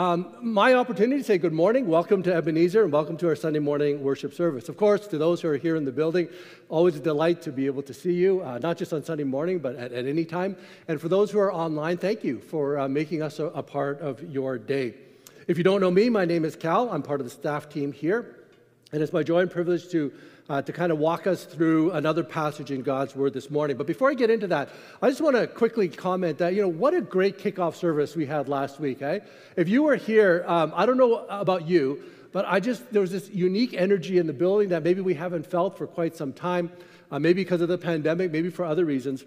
Um, my opportunity to say good morning, welcome to Ebenezer, and welcome to our Sunday morning worship service. Of course, to those who are here in the building, always a delight to be able to see you, uh, not just on Sunday morning, but at, at, any time. And for those who are online, thank you for uh, making us a, a part of your day. If you don't know me, my name is Cal. I'm part of the staff team here. And it's my joy and privilege to uh, to kind of walk us through another passage in God's Word this morning. But before I get into that, I just want to quickly comment that, you know, what a great kickoff service we had last week, eh? If you were here, um, I don't know about you, but I just, there was this unique energy in the building that maybe we haven't felt for quite some time, uh, maybe because of the pandemic, maybe for other reasons.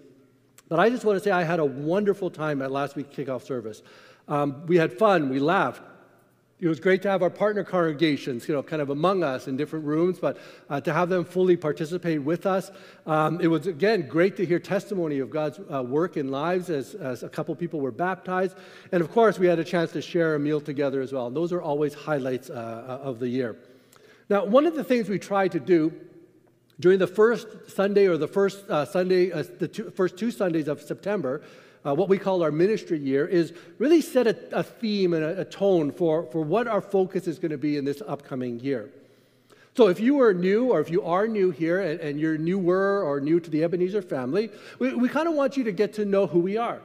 But I just want to say I had a wonderful time at last week's kickoff service. Um, we had fun, we laughed, it was great to have our partner congregations, you know, kind of among us in different rooms, but uh, to have them fully participate with us. Um, it was, again, great to hear testimony of God's uh, work in lives as, as a couple people were baptized. And of course, we had a chance to share a meal together as well. And those are always highlights uh, uh of the year. Now, one of the things we try to do during the first Sunday or the first uh, Sunday, uh, the two, first two Sundays of September, uh, what we call our ministry year, is really set a, a theme and a, a, tone for, for what our focus is going to be in this upcoming year. So, if you are new or if you are new here and, and you're newer or new to the Ebenezer family, we, we kind of want you to get to know who we are.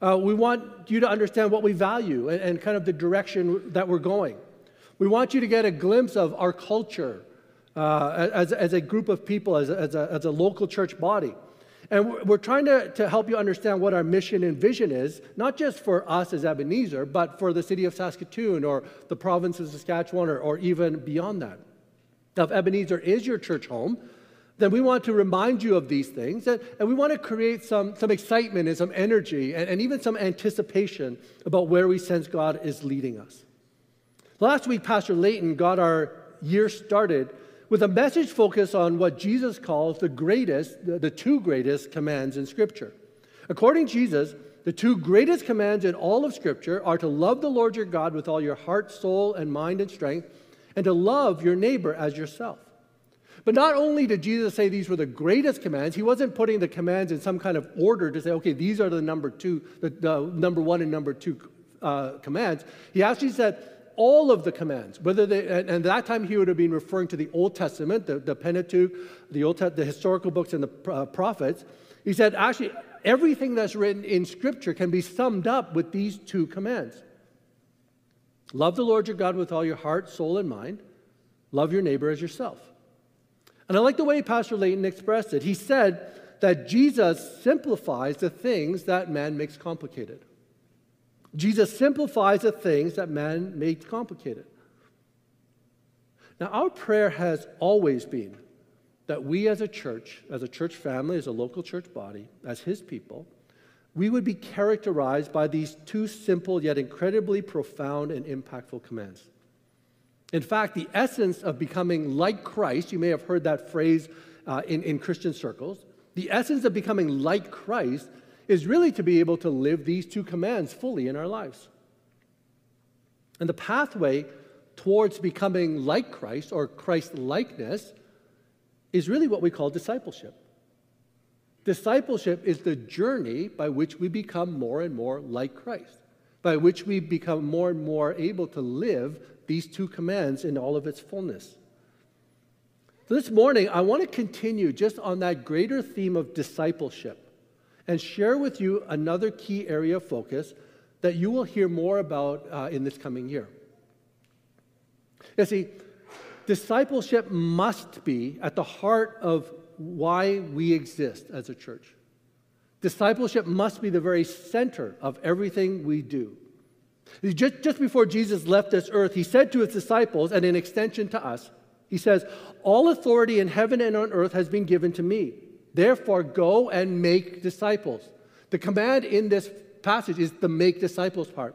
Uh, we want you to understand what we value and, and, kind of the direction that we're going. We want you to get a glimpse of our culture uh, as, as a group of people, as as a, as a local church body. And we're trying to, to help you understand what our mission and vision is, not just for us as Ebenezer, but for the city of Saskatoon or the province of Saskatchewan or, or even beyond that. Now, if Ebenezer is your church home, then we want to remind you of these things and, and we want to create some, some excitement and some energy and, and even some anticipation about where we sense God is leading us. Last week, Pastor Leighton got our year started with a message focused on what Jesus calls the greatest, the, two greatest commands in Scripture. According to Jesus, the two greatest commands in all of Scripture are to love the Lord your God with all your heart, soul, and mind and strength, and to love your neighbor as yourself. But not only did Jesus say these were the greatest commands, he wasn't putting the commands in some kind of order to say, okay, these are the number two, the, the number one and number two uh, commands. He actually said, all of the commands, whether they, and, and that time he would have been referring to the Old Testament, the, the Pentateuch, the, Old, the historical books, and the uh, prophets. He said, actually, everything that's written in Scripture can be summed up with these two commands Love the Lord your God with all your heart, soul, and mind. Love your neighbor as yourself. And I like the way Pastor Leighton expressed it. He said that Jesus simplifies the things that man makes complicated. Jesus simplifies the things that man makes complicated. Now, our prayer has always been that we as a church, as a church family, as a local church body, as his people, we would be characterized by these two simple yet incredibly profound and impactful commands. In fact, the essence of becoming like Christ, you may have heard that phrase uh, in, in Christian circles, the essence of becoming like Christ is really to be able to live these two commands fully in our lives. And the pathway towards becoming like Christ or Christ likeness is really what we call discipleship. Discipleship is the journey by which we become more and more like Christ, by which we become more and more able to live these two commands in all of its fullness. So this morning, I want to continue just on that greater theme of discipleship and share with you another key area of focus that you will hear more about uh, in this coming year. You see, discipleship must be at the heart of why we exist as a church. Discipleship must be the very center of everything we do. Just, just before Jesus left this earth, he said to his disciples, and in extension to us, he says, All authority in heaven and on earth has been given to me. Therefore, go and make disciples. The command in this passage is the make disciples part.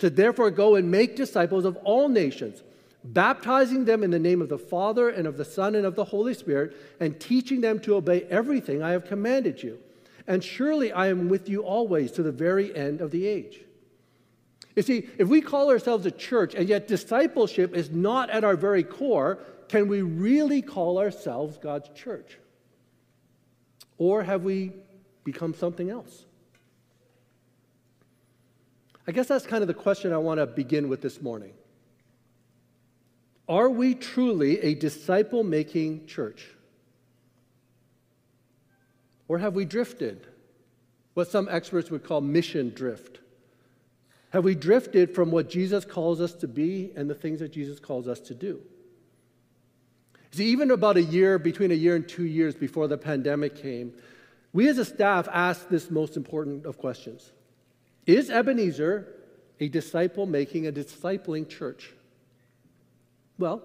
So, therefore, go and make disciples of all nations, baptizing them in the name of the Father and of the Son and of the Holy Spirit, and teaching them to obey everything I have commanded you. And surely I am with you always to the very end of the age. You see, if we call ourselves a church and yet discipleship is not at our very core, can we really call ourselves God's church? Or have we become something else? I guess that's kind of the question I want to begin with this morning. Are we truly a disciple making church? Or have we drifted? What some experts would call mission drift. Have we drifted from what Jesus calls us to be and the things that Jesus calls us to do? See, even about a year, between a year and two years before the pandemic came, we as a staff asked this most important of questions Is Ebenezer a disciple making a discipling church? Well,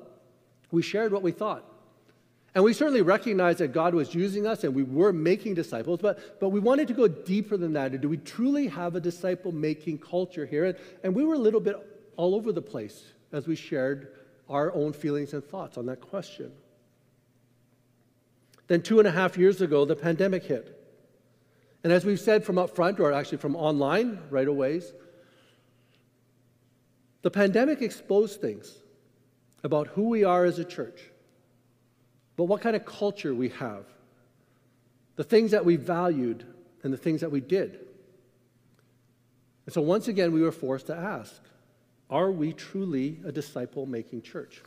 we shared what we thought. And we certainly recognized that God was using us and we were making disciples, but, but we wanted to go deeper than that. Do we truly have a disciple making culture here? And, and we were a little bit all over the place as we shared our own feelings and thoughts on that question. Then, two and a half years ago, the pandemic hit. And as we've said from up front, or actually from online right away, the pandemic exposed things about who we are as a church, but what kind of culture we have, the things that we valued, and the things that we did. And so once again, we were forced to ask are we truly a disciple making church?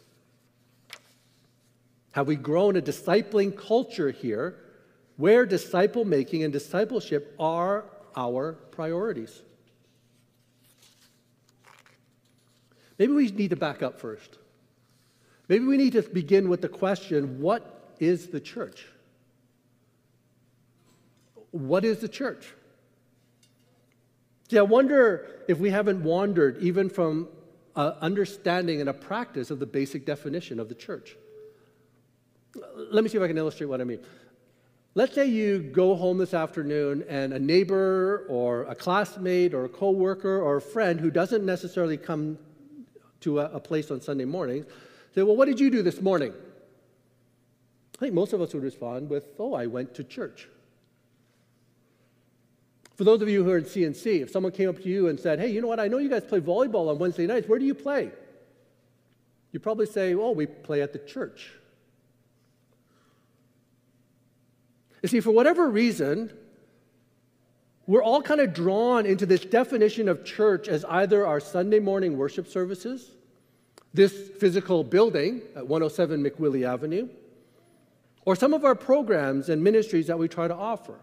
Have we grown a discipling culture here where disciple making and discipleship are our priorities? Maybe we need to back up first. Maybe we need to begin with the question what is the church? What is the church? See, I wonder if we haven't wandered even from an understanding and a practice of the basic definition of the church. Let me see if I can illustrate what I mean. Let's say you go home this afternoon and a neighbor or a classmate or a coworker or a friend who doesn't necessarily come to a, a place on Sunday mornings Say, well, what did you do this morning? I think most of us would respond with, oh, I went to church. For those of you who are in CNC, if someone came up to you and said, hey, you know what, I know you guys play volleyball on Wednesday nights, where do you play? You probably say, oh, we play at the church. You see, for whatever reason, we're all kind of drawn into this definition of church as either our Sunday morning worship services this physical building at 107 McWillie Avenue, or some of our programs and ministries that we try to offer.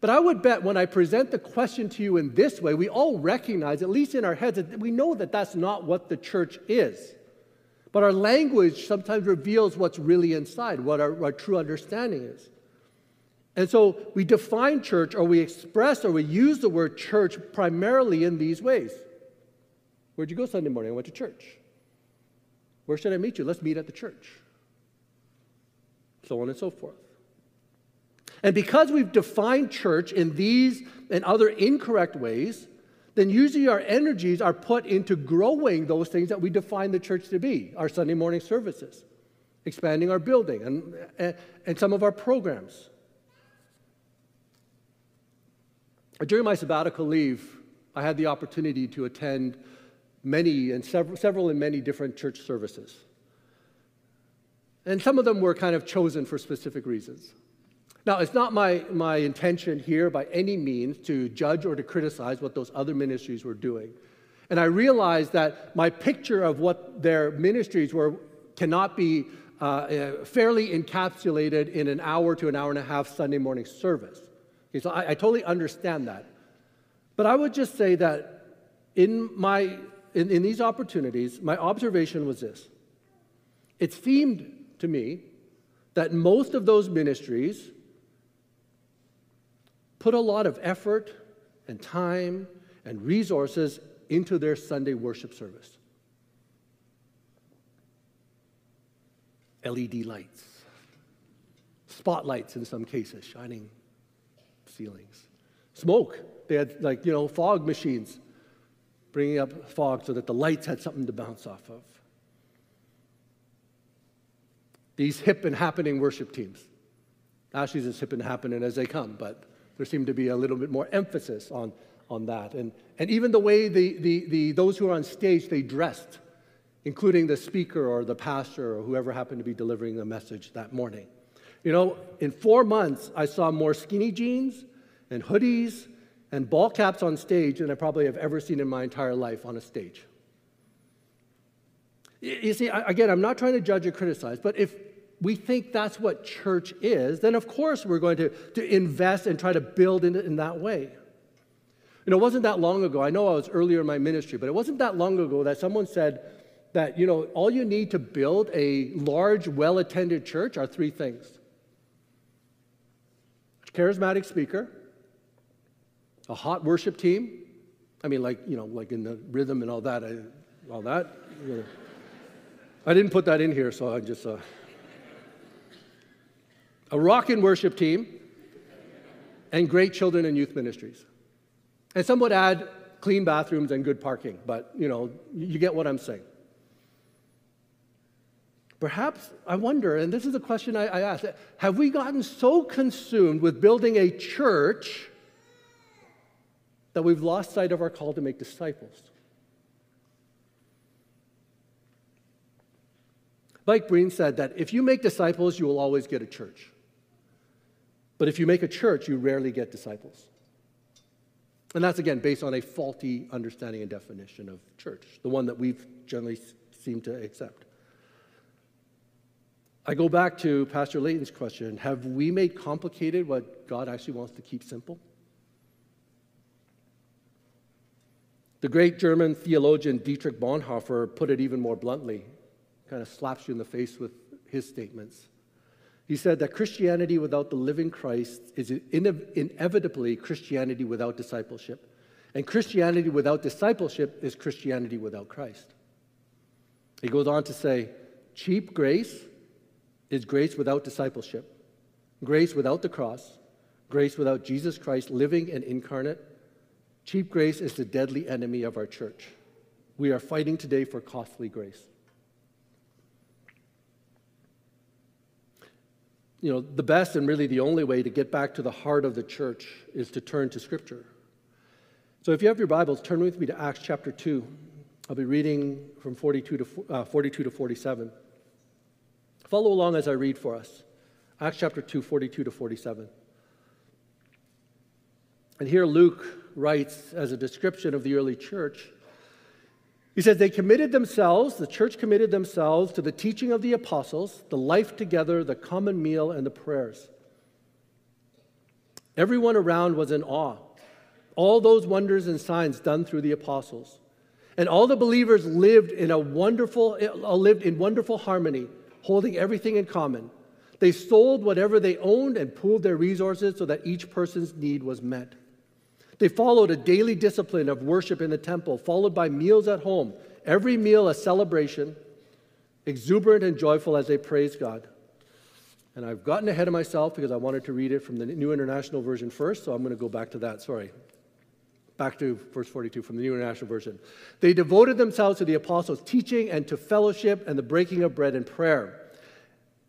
But I would bet when I present the question to you in this way, we all recognize, at least in our heads, that we know that that's not what the church is. But our language sometimes reveals what's really inside, what our, our true understanding is. And so we define church or we express or we use the word church primarily in these ways. Where'd you go Sunday morning? I went to church. Where should I meet you? Let's meet at the church. So on and so forth. And because we've defined church in these and other incorrect ways, then usually our energies are put into growing those things that we define the church to be our Sunday morning services, expanding our building, and, and, some of our programs. During my sabbatical leave, I had the opportunity to attend many and several, several and many different church services. And some of them were kind of chosen for specific reasons. Now, it's not my, my intention here by any means to judge or to criticize what those other ministries were doing. And I realize that my picture of what their ministries were cannot be uh, uh, fairly encapsulated in an hour to an hour and a half Sunday morning service. Okay, so I, I totally understand that. But I would just say that in my in, in these opportunities, my observation was this it seemed to me that most of those ministries put a lot of effort and time and resources into their Sunday worship service. LED lights, spotlights in some cases, shining ceilings, smoke. They had like, you know, fog machines bringing up fog so that the lights had something to bounce off of. these hip and happening worship teams. Ashley's is hip and happening as they come, but there seemed to be a little bit more emphasis on, on that. And, and even the way the, the, the, those who are on stage, they dressed, including the speaker or the pastor or whoever happened to be delivering the message that morning. You know, in four months, I saw more skinny jeans and hoodies and ball caps on stage than I probably have ever seen in my entire life on a stage. You see, again, I'm not trying to judge or criticize, but if we think that's what church is, then of course we're going to, to invest and try to build in it in that way. You know, it wasn't that long ago, I know I was earlier in my ministry, but it wasn't that long ago that someone said that, you know, all you need to build a large, well attended church are three things charismatic speaker, a hot worship team. I mean, like, you know, like in the rhythm and all that, I, all that. You know. I didn't put that in here, so I just. Uh, a rockin' worship team, and great children and youth ministries. And some would add clean bathrooms and good parking, but you know, you get what I'm saying. Perhaps, I wonder, and this is a question I, I ask have we gotten so consumed with building a church that we've lost sight of our call to make disciples? Mike Breen said that if you make disciples, you will always get a church. But if you make a church, you rarely get disciples. And that's again based on a faulty understanding and definition of church, the one that we've generally seemed to accept. I go back to Pastor Leighton's question Have we made complicated what God actually wants to keep simple? The great German theologian Dietrich Bonhoeffer put it even more bluntly, kind of slaps you in the face with his statements. He said that Christianity without the living Christ is inevitably Christianity without discipleship. And Christianity without discipleship is Christianity without Christ. He goes on to say, cheap grace is grace without discipleship, grace without the cross, grace without Jesus Christ living and incarnate. Cheap grace is the deadly enemy of our church. We are fighting today for costly grace. You know, the best and really the only way to get back to the heart of the church is to turn to Scripture. So if you have your Bibles, turn with me to Acts chapter 2. I'll be reading from 42 to, uh, 42 to 47. Follow along as I read for us. Acts chapter 2, 42 to 47. And here Luke writes as a description of the early church he says they committed themselves, the church committed themselves to the teaching of the apostles, the life together, the common meal, and the prayers. Everyone around was in awe. All those wonders and signs done through the apostles. And all the believers lived in a wonderful uh, lived in wonderful harmony, holding everything in common. They sold whatever they owned and pooled their resources so that each person's need was met. They followed a daily discipline of worship in the temple, followed by meals at home. Every meal a celebration, exuberant and joyful as they praised God. And I've gotten ahead of myself because I wanted to read it from the New International Version first, so I'm going to go back to that. Sorry. Back to verse 42 from the New International Version. They devoted themselves to the apostles' teaching and to fellowship and the breaking of bread and prayer.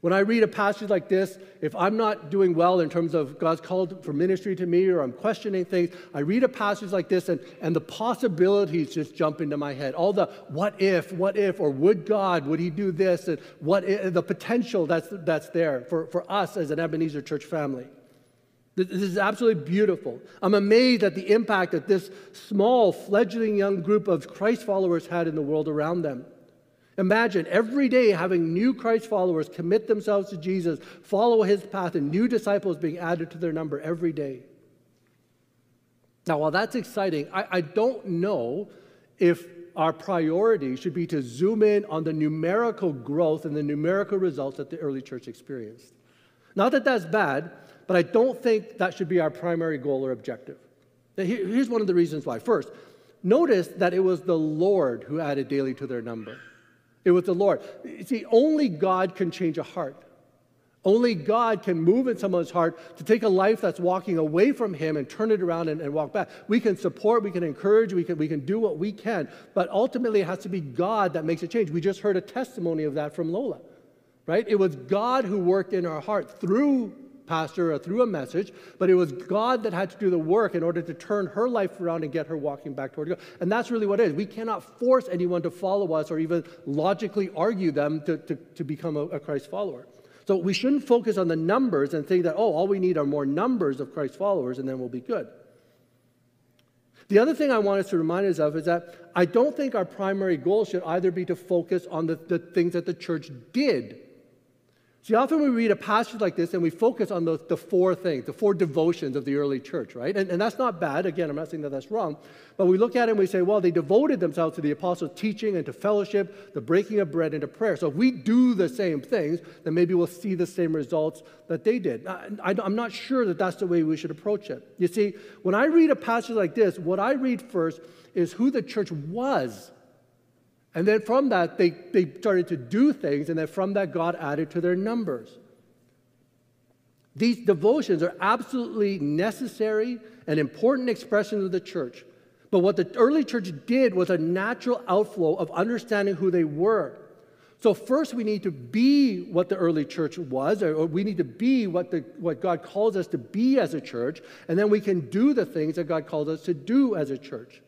When I read a passage like this, if I'm not doing well in terms of God's called for ministry to me or I'm questioning things, I read a passage like this and, and the possibilities just jump into my head. All the what if, what if, or would God, would He do this, and what if, the potential that's, that's there for, for us as an Ebenezer church family. This is absolutely beautiful. I'm amazed at the impact that this small, fledgling young group of Christ followers had in the world around them. Imagine every day having new Christ followers commit themselves to Jesus, follow his path, and new disciples being added to their number every day. Now, while that's exciting, I, I don't know if our priority should be to zoom in on the numerical growth and the numerical results that the early church experienced. Not that that's bad, but I don't think that should be our primary goal or objective. Now, here's one of the reasons why. First, notice that it was the Lord who added daily to their number. It was the Lord. See, only God can change a heart. Only God can move in someone's heart to take a life that's walking away from Him and turn it around and, and, walk back. We can support, we can encourage, we can, we can do what we can, but ultimately it has to be God that makes a change. We just heard a testimony of that from Lola, right? It was God who worked in our heart through pastor or through a message, but it was God that had to do the work in order to turn her life around and get her walking back toward God. And that's really what it is. We cannot force anyone to follow us or even logically argue them to, to, to become a, a Christ follower. So we shouldn't focus on the numbers and think that, oh, all we need are more numbers of Christ followers and then we'll be good. The other thing I want us to remind us of is that I don't think our primary goal should either be to focus on the, the things that the church did See, often we read a passage like this and we focus on the, the four things, the four devotions of the early church, right? And, and that's not bad. Again, I'm not saying that that's wrong. But we look at it and we say, well, they devoted themselves to the apostles' teaching and to fellowship, the breaking of bread, and to prayer. So if we do the same things, then maybe we'll see the same results that they did. I, I, I'm not sure that that's the way we should approach it. You see, when I read a passage like this, what I read first is who the church was and then from that, they, they started to do things, and then from that, God added to their numbers. These devotions are absolutely necessary and important expressions of the church. But what the early church did was a natural outflow of understanding who they were. So, first, we need to be what the early church was, or we need to be what, the, what God calls us to be as a church, and then we can do the things that God calls us to do as a church.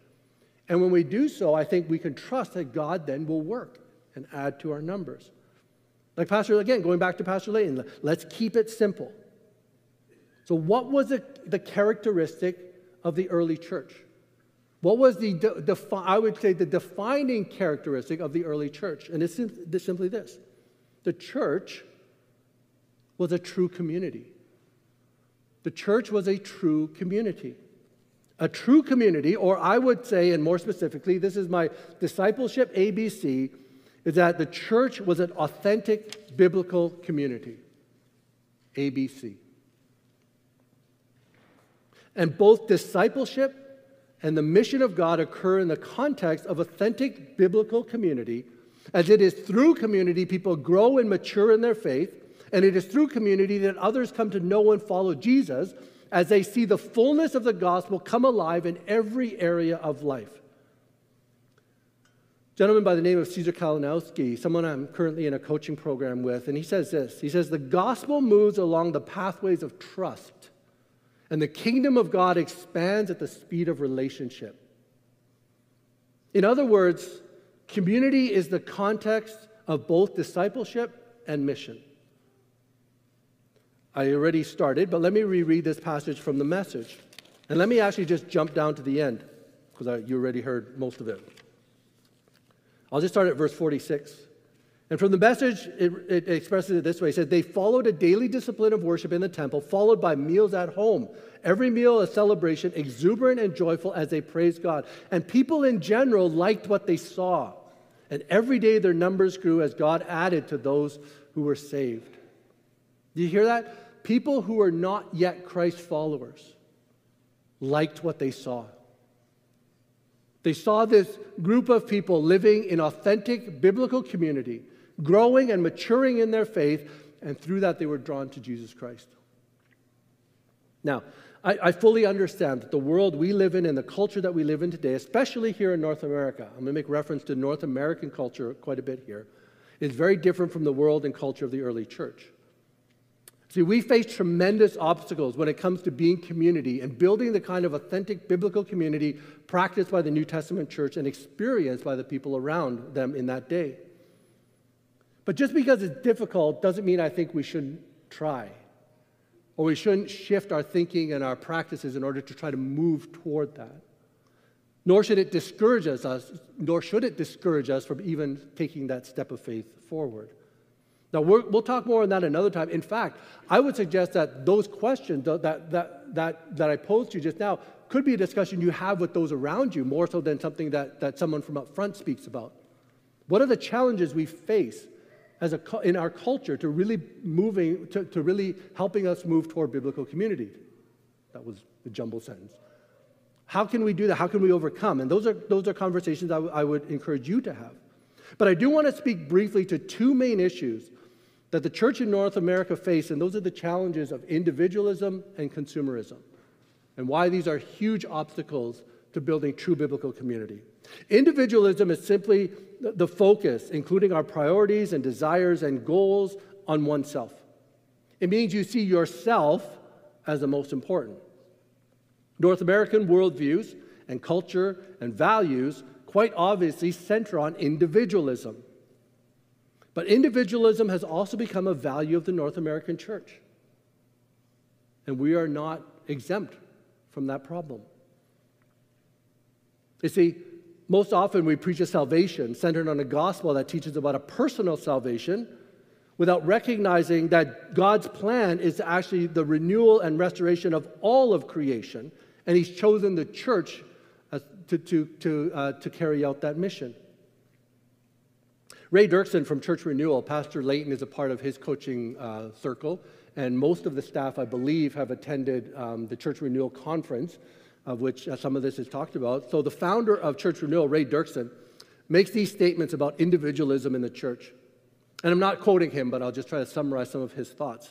And when we do so, I think we can trust that God then will work and add to our numbers. Like Pastor, again, going back to Pastor Leighton, let's keep it simple. So, what was the, the characteristic of the early church? What was the, defi- I would say, the defining characteristic of the early church? And it's simply this the church was a true community. The church was a true community. A true community, or I would say, and more specifically, this is my discipleship ABC, is that the church was an authentic biblical community. ABC. And both discipleship and the mission of God occur in the context of authentic biblical community, as it is through community people grow and mature in their faith, and it is through community that others come to know and follow Jesus as they see the fullness of the gospel come alive in every area of life. A gentleman by the name of Caesar Kalinowski, someone I'm currently in a coaching program with, and he says this He says, The gospel moves along the pathways of trust, and the kingdom of God expands at the speed of relationship. In other words, community is the context of both discipleship and mission. I already started, but let me reread this passage from the message. And let me actually just jump down to the end, because you already heard most of it. I'll just start at verse 46. And from the message, it, it, expresses it this way. It said, They followed a daily discipline of worship in the temple, followed by meals at home. Every meal a celebration, exuberant and joyful as they praised God. And people in general liked what they saw. And every day their numbers grew as God added to those who were saved. Do you hear that? People who are not yet Christ followers liked what they saw. They saw this group of people living in authentic biblical community, growing and maturing in their faith, and through that they were drawn to Jesus Christ. Now, I, I, fully understand that the world we live in and the culture that we live in today, especially here in North America, I'm going to make reference to North American culture quite a bit here, is very different from the world and culture of the early church. See, we face tremendous obstacles when it comes to being community and building the kind of authentic biblical community practiced by the New Testament church and experienced by the people around them in that day. But just because it's difficult doesn't mean I think we shouldn't try or we shouldn't shift our thinking and our practices in order to try to move toward that. Nor should it discourage us, nor should it discourage us from even taking that step of faith forward. Now, we will talk more on that another time. In fact, I would suggest that those questions that, that, that, that I posed to you just now could be a discussion you have with those around you more so than something that, that someone from up front speaks about. What are the challenges we face as a, in our culture to really moving, to, to really helping us move toward biblical community? That was the jumble sentence. How can we do that? How can we overcome? And those are, those are conversations I, I would encourage you to have. But I do want to speak briefly to two main issues that the church in North America face, and those are the challenges of individualism and consumerism, and why these are huge obstacles to building true biblical community. Individualism is simply the focus, including our priorities and desires and goals, on oneself. It means you see yourself as the most important. North American worldviews and culture and values quite obviously center on individualism. But individualism has also become a value of the North American church. And we are not exempt from that problem. You see, most often we preach a salvation centered on a gospel that teaches about a personal salvation without recognizing that God's plan is actually the renewal and restoration of all of creation and he's chosen the church to, to, to, uh, to carry out that mission. Ray Dirksen from Church Renewal, Pastor Leighton is a part of his coaching uh, circle, and most of the staff, I believe, have attended um, the Church Renewal conference, of which uh, some of this is talked about. So, the founder of Church Renewal, Ray Dirksen, makes these statements about individualism in the church. And I'm not quoting him, but I'll just try to summarize some of his thoughts.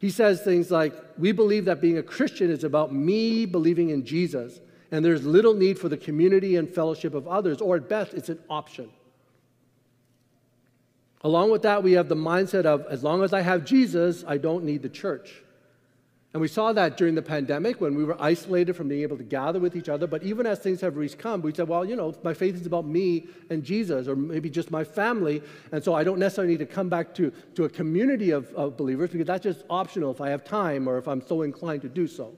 He says things like, We believe that being a Christian is about me believing in Jesus, and there's little need for the community and fellowship of others, or at best, it's an option. Along with that, we have the mindset of, as long as I have Jesus, I don't need the church. And we saw that during the pandemic when we were isolated from being able to gather with each other. But even as things have come, we said, well, you know, my faith is about me and Jesus, or maybe just my family. And so I don't necessarily need to come back to, to a community of, of believers because that's just optional if I have time or if I'm so inclined to do so.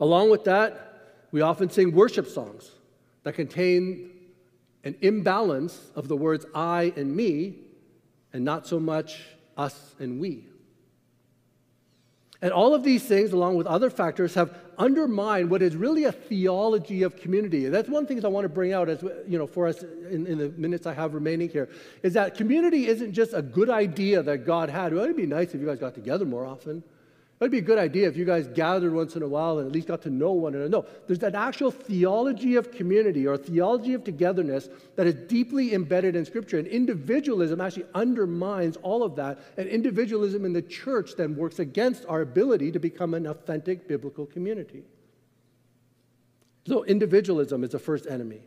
Along with that, we often sing worship songs that contain an imbalance of the words I and me, and not so much us and we. And all of these things, along with other factors, have undermined what is really a theology of community. And that's one thing I want to bring out as you know for us in, in, the minutes I have remaining here, is that community isn't just a good idea that God had. Well, it'd be nice if you guys got together more often. It'd be a good idea if you guys gathered once in a while and at least got to know one another. No, there's that actual theology of community or theology of togetherness that is deeply embedded in Scripture. And individualism actually undermines all of that. And individualism in the church then works against our ability to become an authentic biblical community. So, individualism is the first enemy.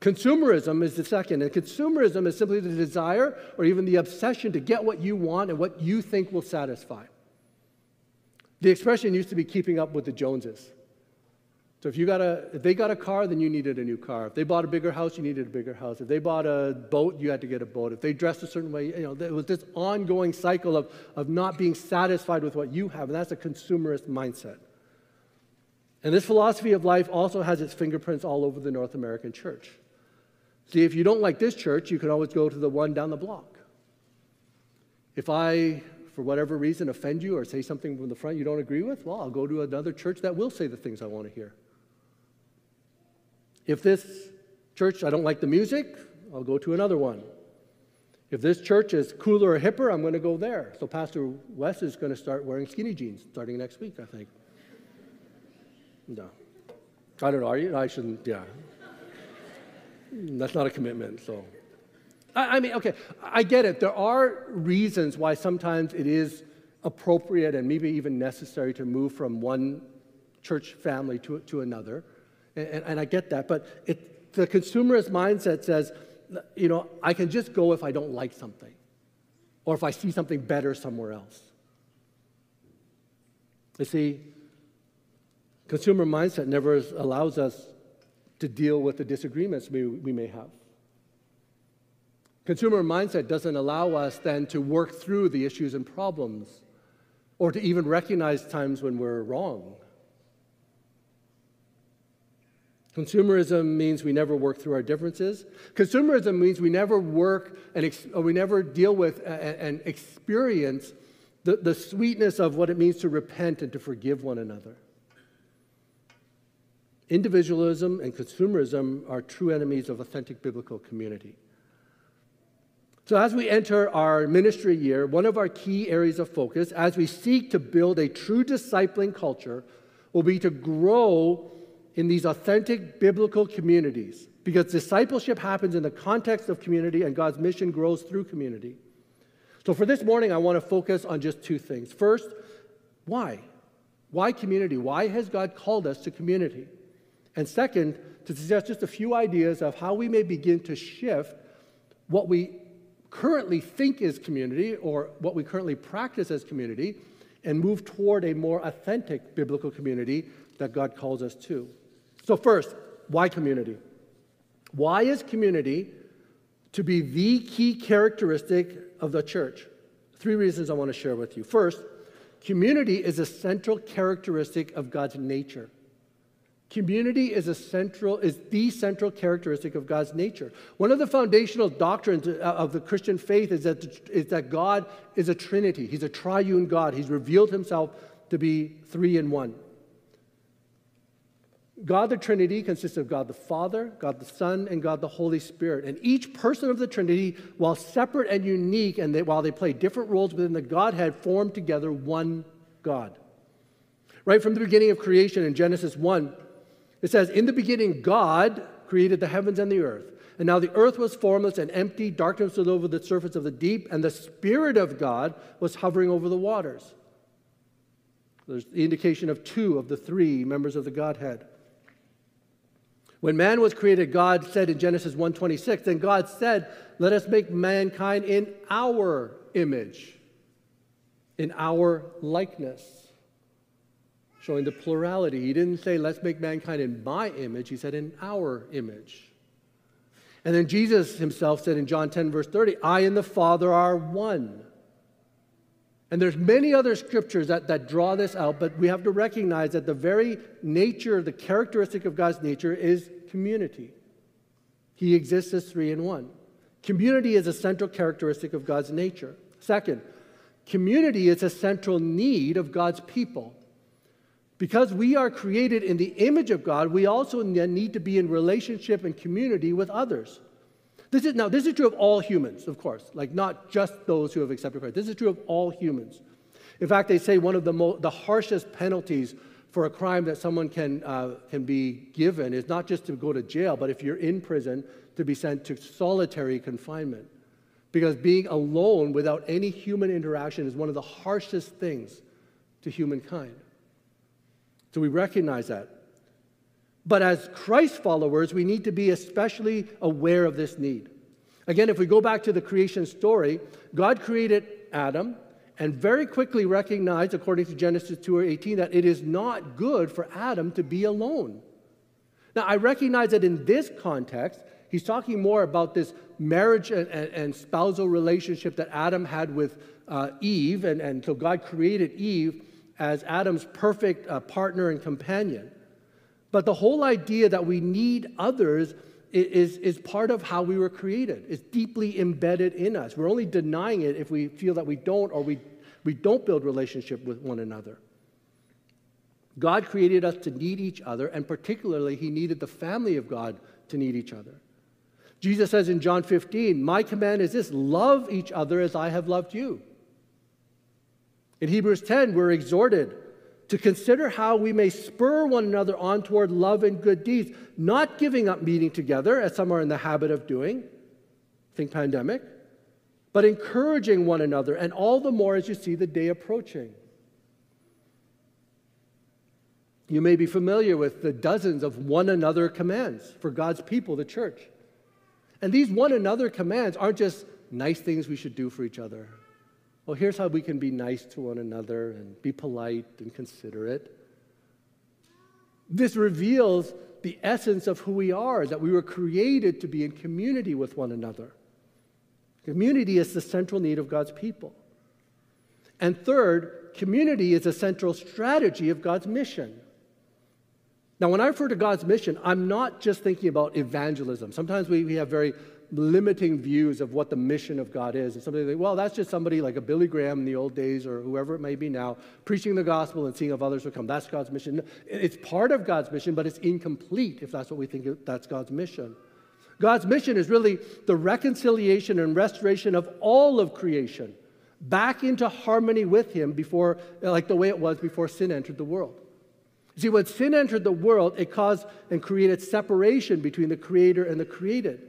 Consumerism is the second. And consumerism is simply the desire or even the obsession to get what you want and what you think will satisfy. The expression used to be keeping up with the Joneses. So if you got a, if they got a car, then you needed a new car. If they bought a bigger house, you needed a bigger house. If they bought a boat, you had to get a boat. If they dressed a certain way, you know, there was this ongoing cycle of, of not being satisfied with what you have, and that's a consumerist mindset. And this philosophy of life also has its fingerprints all over the North American church. See, if you don't like this church, you can always go to the one down the block. If I for whatever reason, offend you or say something from the front you don't agree with, well, I'll go to another church that will say the things I want to hear. If this church, I don't like the music, I'll go to another one. If this church is cooler or hipper, I'm going to go there. So Pastor Wes is going to start wearing skinny jeans starting next week, I think. No. I don't know. Are you? I shouldn't, yeah. That's not a commitment, so. I mean, okay, I get it. There are reasons why sometimes it is appropriate and maybe even necessary to move from one church family to, to another. And, and I get that. But it, the consumerist mindset says, you know, I can just go if I don't like something or if I see something better somewhere else. You see, consumer mindset never allows us to deal with the disagreements we, we may have. Consumer mindset doesn't allow us then to work through the issues and problems or to even recognize times when we're wrong. Consumerism means we never work through our differences. Consumerism means we never work and we never deal with and experience the, the sweetness of what it means to repent and to forgive one another Individualism and consumerism are true enemies of authentic biblical community. So, as we enter our ministry year, one of our key areas of focus as we seek to build a true discipling culture will be to grow in these authentic biblical communities because discipleship happens in the context of community and God's mission grows through community. So, for this morning, I want to focus on just two things. First, why? Why community? Why has God called us to community? And second, to suggest just a few ideas of how we may begin to shift what we currently think is community or what we currently practice as community and move toward a more authentic biblical community that God calls us to. So, first, why community? Why is community to be the key characteristic of the church? Three reasons I want to share with you. First, community is a central characteristic of God's nature. Community is a central is the central characteristic of God's nature. One of the foundational doctrines uh, of the Christian faith is that, is that God is a trinity. He's a triune God. He's revealed himself to be three in one. God the Trinity consists of God the Father, God the Son, and God the Holy Spirit. And each person of the Trinity, while separate and unique, and they, while they play different roles within the Godhead, form together one God. Right from the beginning of creation in Genesis 1, it says, In the beginning, God created the heavens and the earth. And now the earth was formless and empty, darkness was over the surface of the deep, and the Spirit of God was hovering over the waters. There's the indication of two of the three members of the Godhead. When man was created, God said in Genesis 1:26, then God said, "Let us make mankind in our image, in our likeness." Showing the plurality. He didn't say, let's make mankind in my image. He said, in our image. And then Jesus himself said in John 10, verse 30, I and the Father are one. And there's many other scriptures that, that draw this out, but we have to recognize that the very nature, the characteristic of God's nature is community. He exists as three in one. Community is a central characteristic of God's nature. Second, community is a central need of God's people. Because we are created in the image of God, we also need to be in relationship and community with others. This is, now, this is true of all humans, of course, like not just those who have accepted Christ. This is true of all humans. In fact, they say one of the, mo- the harshest penalties for a crime that someone can, uh, can be given is not just to go to jail, but if you're in prison, to be sent to solitary confinement. Because being alone without any human interaction is one of the harshest things to humankind. So we recognize that. But as Christ followers, we need to be especially aware of this need. Again, if we go back to the creation story, God created Adam and very quickly recognized, according to Genesis 2 or 18, that it is not good for Adam to be alone. Now, I recognize that in this context, he's talking more about this marriage and, and, and spousal relationship that Adam had with uh, Eve, and, and so God created Eve as Adam's perfect uh, partner and companion. But the whole idea that we need others is, is part of how we were created. It's deeply embedded in us. We're only denying it if we feel that we don't or we, we don't build relationship with one another. God created us to need each other, and particularly, He needed the family of God to need each other. Jesus says in John 15, My command is this love each other as I have loved you. In Hebrews 10, we're exhorted to consider how we may spur one another on toward love and good deeds, not giving up meeting together, as some are in the habit of doing, think pandemic, but encouraging one another, and all the more as you see the day approaching. You may be familiar with the dozens of one another commands for God's people, the church. And these one another commands aren't just nice things we should do for each other well, here's how we can be nice to one another and be polite and considerate. This reveals the essence of who we are, that we were created to be in community with one another. Community is the central need of God's people. And third, community is a central strategy of God's mission. Now, when I refer to God's mission, I'm not just thinking about evangelism. Sometimes we, we have very limiting views of what the mission of God is. And somebody think, well, that's just somebody like a Billy Graham in the old days or whoever it may be now, preaching the gospel and seeing if others will come. That's God's mission. It's part of God's mission, but it's incomplete if that's what we think that's God's mission. God's mission is really the reconciliation and restoration of all of creation back into harmony with Him before, like the way it was before sin entered the world. See, when sin entered the world, it caused and created separation between the Creator and the created.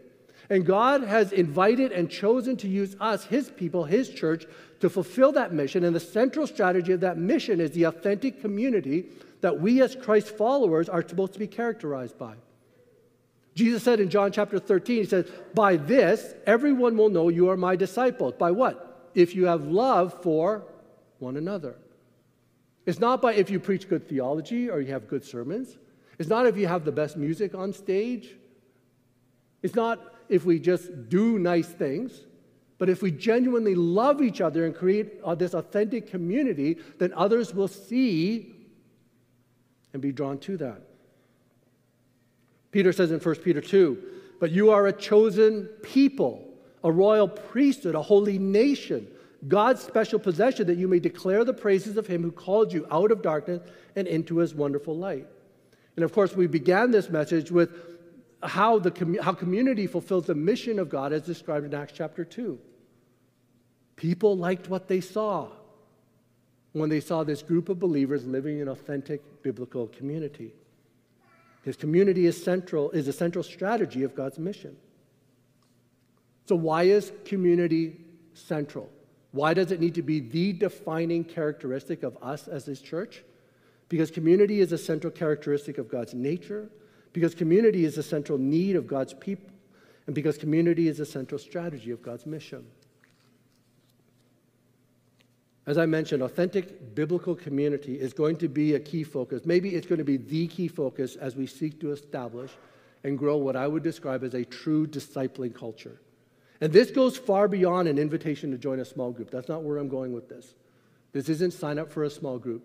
And God has invited and chosen to use us, His people, His church, to fulfill that mission. And the central strategy of that mission is the authentic community that we as Christ followers are supposed to be characterized by. Jesus said in John chapter 13, He says, By this, everyone will know you are my disciples. By what? If you have love for one another. It's not by if you preach good theology or you have good sermons. It's not if you have the best music on stage. It's not if we just do nice things, but if we genuinely love each other and create uh, this authentic community, then others will see and be drawn to that. Peter says in 1 Peter 2, but you are a chosen people, a royal priesthood, a holy nation, God's special possession, that you may declare the praises of him who called you out of darkness and into his wonderful light. And of course, we began this message with how, the, how community fulfills the mission of God as described in Acts chapter 2. People liked what they saw when they saw this group of believers living in authentic biblical community. His community is central, is a central strategy of God's mission. So, why is community central? Why does it need to be the defining characteristic of us as His church? Because community is a central characteristic of God's nature, because community is a central need of God's people, and because community is a central strategy of God's mission. As I mentioned, authentic biblical community is going to be a key focus. Maybe it's going to be the key focus as we seek to establish and grow what I would describe as a true discipling culture. And this goes far beyond an invitation to join a small group. That's not where I'm going with this. This isn't sign up for a small group,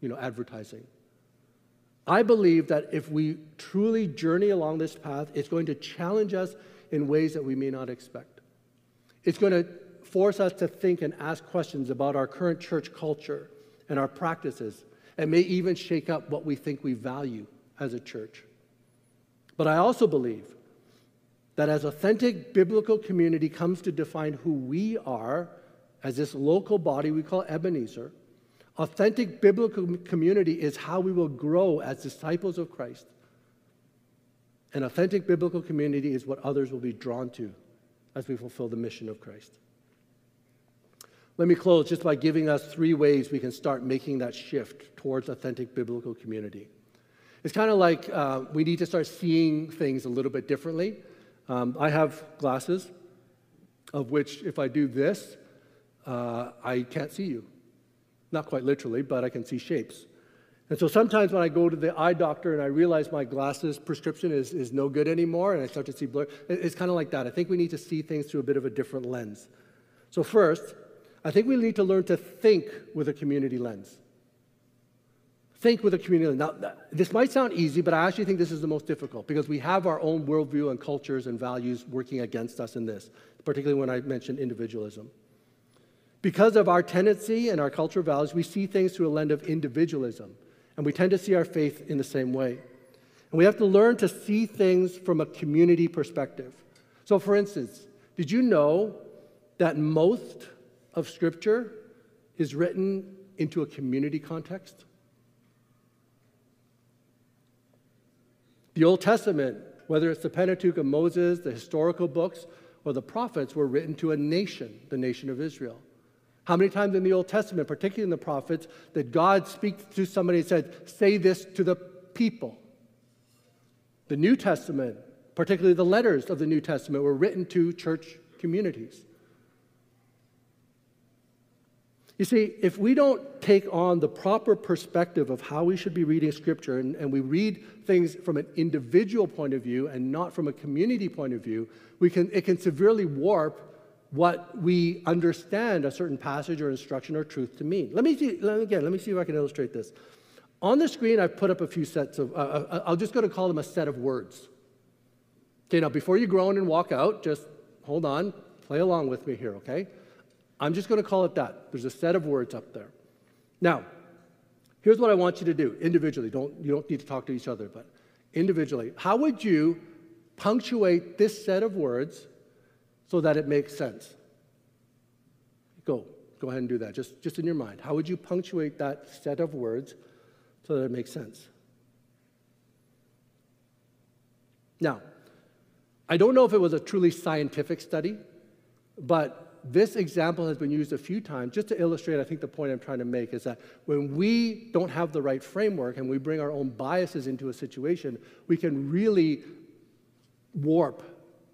you know, advertising. I believe that if we truly journey along this path, it's going to challenge us in ways that we may not expect. It's going to force us to think and ask questions about our current church culture and our practices, and may even shake up what we think we value as a church. But I also believe that as authentic biblical community comes to define who we are as this local body we call Ebenezer, Authentic biblical community is how we will grow as disciples of Christ. And authentic biblical community is what others will be drawn to as we fulfill the mission of Christ. Let me close just by giving us three ways we can start making that shift towards authentic biblical community. It's kind of like uh, we need to start seeing things a little bit differently. Um, I have glasses, of which, if I do this, uh, I can't see you. Not quite literally, but I can see shapes. And so sometimes when I go to the eye doctor and I realize my glasses prescription is, is no good anymore and I start to see blur, it's kind of like that. I think we need to see things through a bit of a different lens. So, first, I think we need to learn to think with a community lens. Think with a community lens. Now, this might sound easy, but I actually think this is the most difficult because we have our own worldview and cultures and values working against us in this, particularly when I mentioned individualism. Because of our tendency and our cultural values, we see things through a lens of individualism, and we tend to see our faith in the same way. And we have to learn to see things from a community perspective. So, for instance, did you know that most of Scripture is written into a community context? The Old Testament, whether it's the Pentateuch of Moses, the historical books, or the prophets, were written to a nation, the nation of Israel. How many times in the Old Testament, particularly in the prophets, did God speak to somebody and said, Say this to the people? The New Testament, particularly the letters of the New Testament, were written to church communities. You see, if we don't take on the proper perspective of how we should be reading Scripture and, and, we read things from an individual point of view and not from a community point of view, we can, it can severely warp what we understand a certain passage or instruction or truth to mean. Let me see, let again, let me see if I can illustrate this. On the screen, I've put up a few sets of, uh, uh I'll just go to call them a set of words. Okay, now before you groan and walk out, just hold on, play along with me here, okay? I'm just going to call it that. There's a set of words up there. Now, here's what I want you to do individually. Don't, you don't need to talk to each other, but individually. How would you punctuate this set of words so that it makes sense? Go. Go ahead and do that, just, just in your mind. How would you punctuate that set of words so that it makes sense? Now, I don't know if it was a truly scientific study, but this example has been used a few times just to illustrate, I think, the point I'm trying to make is that when we don't have the right framework and we bring our own biases into a situation, we can really warp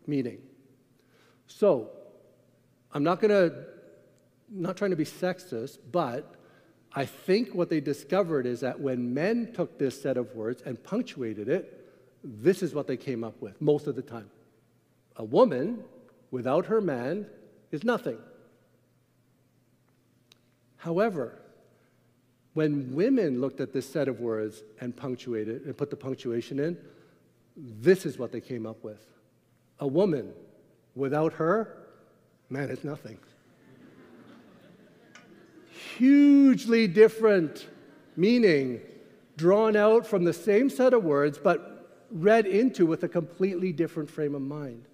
meaning. So, I'm not going to not trying to be sexist, but I think what they discovered is that when men took this set of words and punctuated it, this is what they came up with most of the time. A woman without her man is nothing. However, when women looked at this set of words and punctuated and put the punctuation in, this is what they came up with. A woman without her, man, is nothing hugely different meaning drawn out from the same set of words, but read into with a completely different frame of mind.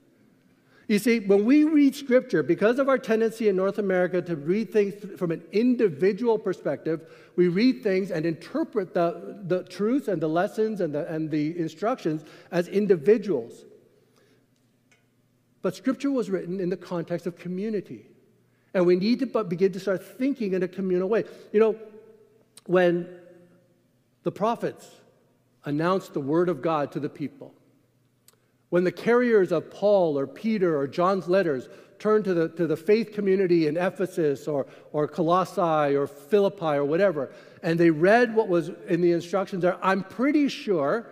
You see, when we read scripture, because of our tendency in North America to read things from an individual perspective, we read things and interpret the, the truths and the lessons and the, and the instructions as individuals. But scripture was written in the context of community. And we need to begin to start thinking in a communal way. You know, when the prophets announced the word of God to the people, when the carriers of Paul or Peter or John's letters turned to the, to the faith community in Ephesus or, or Colossae or Philippi or whatever, and they read what was in the instructions there, I'm pretty sure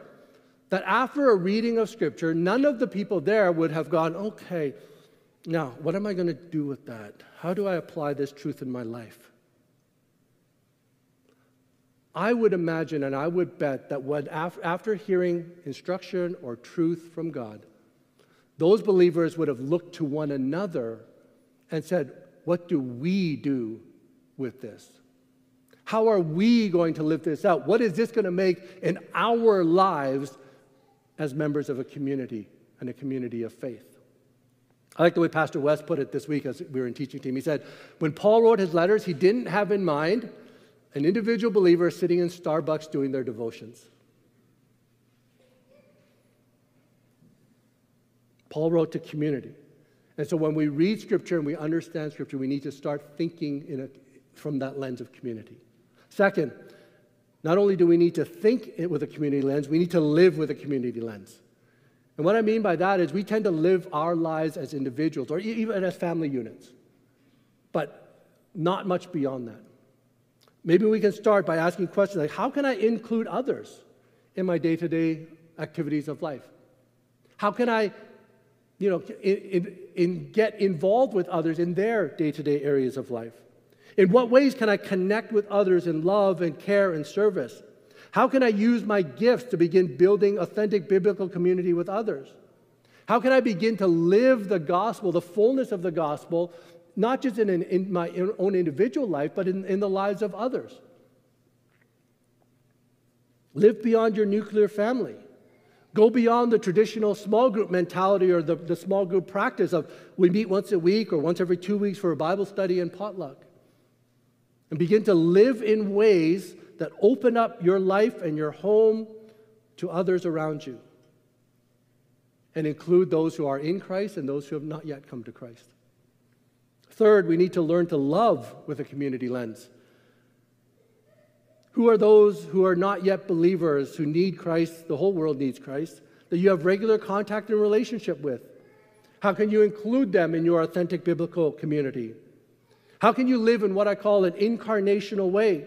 that after a reading of Scripture, none of the people there would have gone, okay, now, what am I going to do with that? How do I apply this truth in my life? I would imagine and I would bet that when, after hearing instruction or truth from God, those believers would have looked to one another and said, What do we do with this? How are we going to live this out? What is this going to make in our lives as members of a community and a community of faith? I like the way Pastor West put it this week as we were in teaching team. He said, when Paul wrote his letters, he didn't have in mind an individual believer sitting in Starbucks doing their devotions. Paul wrote to community. And so when we read Scripture and we understand Scripture, we need to start thinking a, from that lens of community. Second, not only do we need to think with a community lens, we need to live with a community lens. And what I mean by that is we tend to live our lives as individuals or even as family units, but not much beyond that. Maybe we can start by asking questions like how can I include others in my day to day activities of life? How can I you know, in, in, in get involved with others in their day to day areas of life? In what ways can I connect with others in love and care and service? How can I use my gifts to begin building authentic biblical community with others? How can I begin to live the gospel, the fullness of the gospel, not just in, an, in my own individual life, but in, in the lives of others? Live beyond your nuclear family. Go beyond the traditional small group mentality or the, the small group practice of we meet once a week or once every two weeks for a Bible study and potluck. And begin to live in ways that open up your life and your home to others around you and include those who are in Christ and those who have not yet come to Christ. Third, we need to learn to love with a community lens. Who are those who are not yet believers who need Christ? The whole world needs Christ, that you have regular contact and relationship with. How can you include them in your authentic biblical community? How can you live in what I call an incarnational way?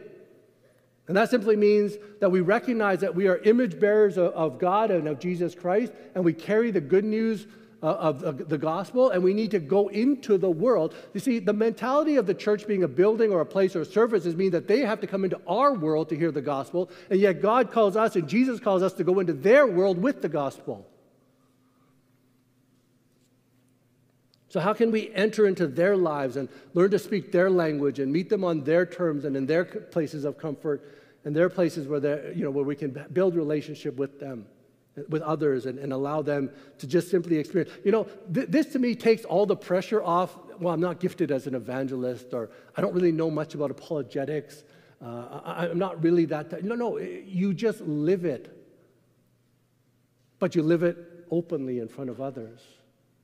And that simply means that we recognize that we are image bearers of, God and of Jesus Christ, and we carry the good news uh, of, of the gospel, and we need to go into the world. You see, the mentality of the church being a building or a place or a service is mean that they have to come into our world to hear the gospel, and yet God calls us and Jesus calls us to go into their world with the gospel. So, how can we enter into their lives and learn to speak their language and meet them on their terms and in their places of comfort and their places where, you know, where we can build relationship with them? with others and, and allow them to just simply experience. You know, th- this to me takes all the pressure off. Well, I'm not gifted as an evangelist, or I don't really know much about apologetics. Uh, I, am not really that. T- no, no, you just live it. But you live it openly in front of others.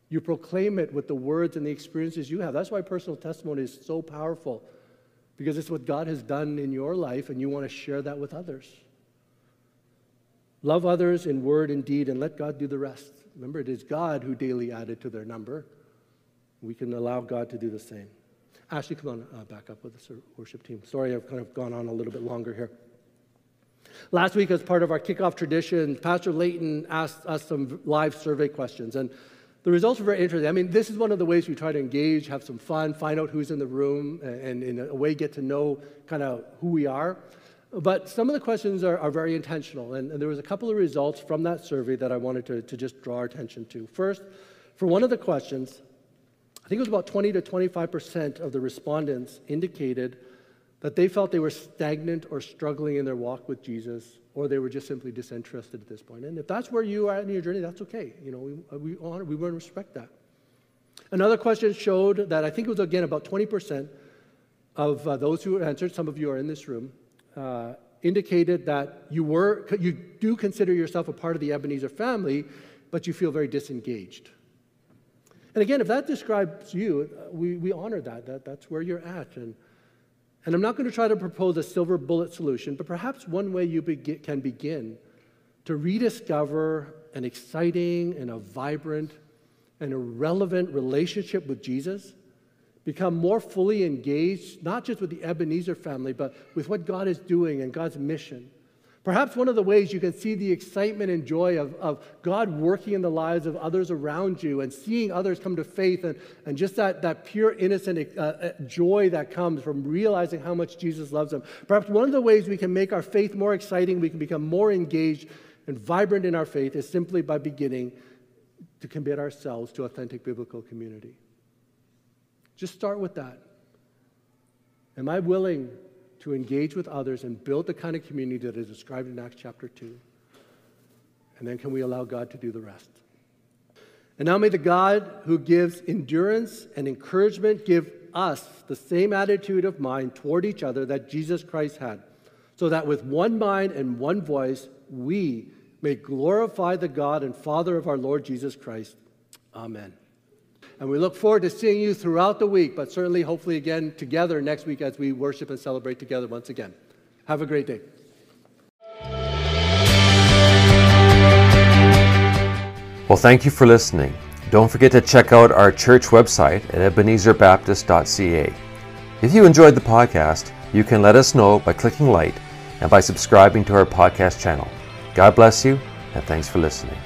You proclaim it with the words and the experiences you have. That's why personal testimony is so powerful, because it's what God has done in your life, and you want to share that with others. Love others in word and deed, and let God do the rest. Remember, it is God who daily added to their number. We can allow God to do the same. Ashley, come on uh, back up with the worship team. Sorry, I've kind of gone on a little bit longer here. Last week, as part of our kickoff tradition, Pastor Leighton asked us some live survey questions. And the results were very interesting. I mean, this is one of the ways we try to engage, have some fun, find out who's in the room, and, in a way get to know kind of who we are. But some of the questions are, are very intentional, and, and, there was a couple of results from that survey that I wanted to, to just draw our attention to. First, for one of the questions, I think it was about 20 to 25% of the respondents indicated that they felt they were stagnant or struggling in their walk with Jesus, or they were just simply disinterested at this point. And if that's where you are in your journey, that's okay. You know, we, we honor, we want to respect that. Another question showed that I think it was again about 20% of uh, those who answered, some of you are in this room, uh, indicated that you were you do consider yourself a part of the Ebenezer family, but you feel very disengaged. And again, if that describes you, uh, we, we honor that, that. That's where you're at. And, and I'm not going to try to propose a silver bullet solution, but perhaps one way you can begin to rediscover an exciting and a vibrant and a relevant relationship with Jesus become more fully engaged, not just with the Ebenezer family, but with what God is doing and God's mission. Perhaps one of the ways you can see the excitement and joy of, of God working in the lives of others around you and seeing others come to faith and, and just that, that pure, innocent uh, uh, joy that comes from realizing how much Jesus loves them. Perhaps one of the ways we can make our faith more exciting, we can become more engaged and vibrant in our faith, is simply by beginning to commit ourselves to authentic biblical community. Just start with that. Am I willing to engage with others and build the kind of community that is described in Acts chapter 2? And then can we allow God to do the rest? And now may the God who gives endurance and encouragement give us the same attitude of mind toward each other that Jesus Christ had, so that with one mind and one voice we may glorify the God and Father of our Lord Jesus Christ. Amen. And we look forward to seeing you throughout the week, but certainly, hopefully, again together next week as we worship and celebrate together once again. Have a great day. Well, thank you for listening. Don't forget to check out our church website at ebenezerbaptist.ca. If you enjoyed the podcast, you can let us know by clicking like and by subscribing to our podcast channel. God bless you, and thanks for listening.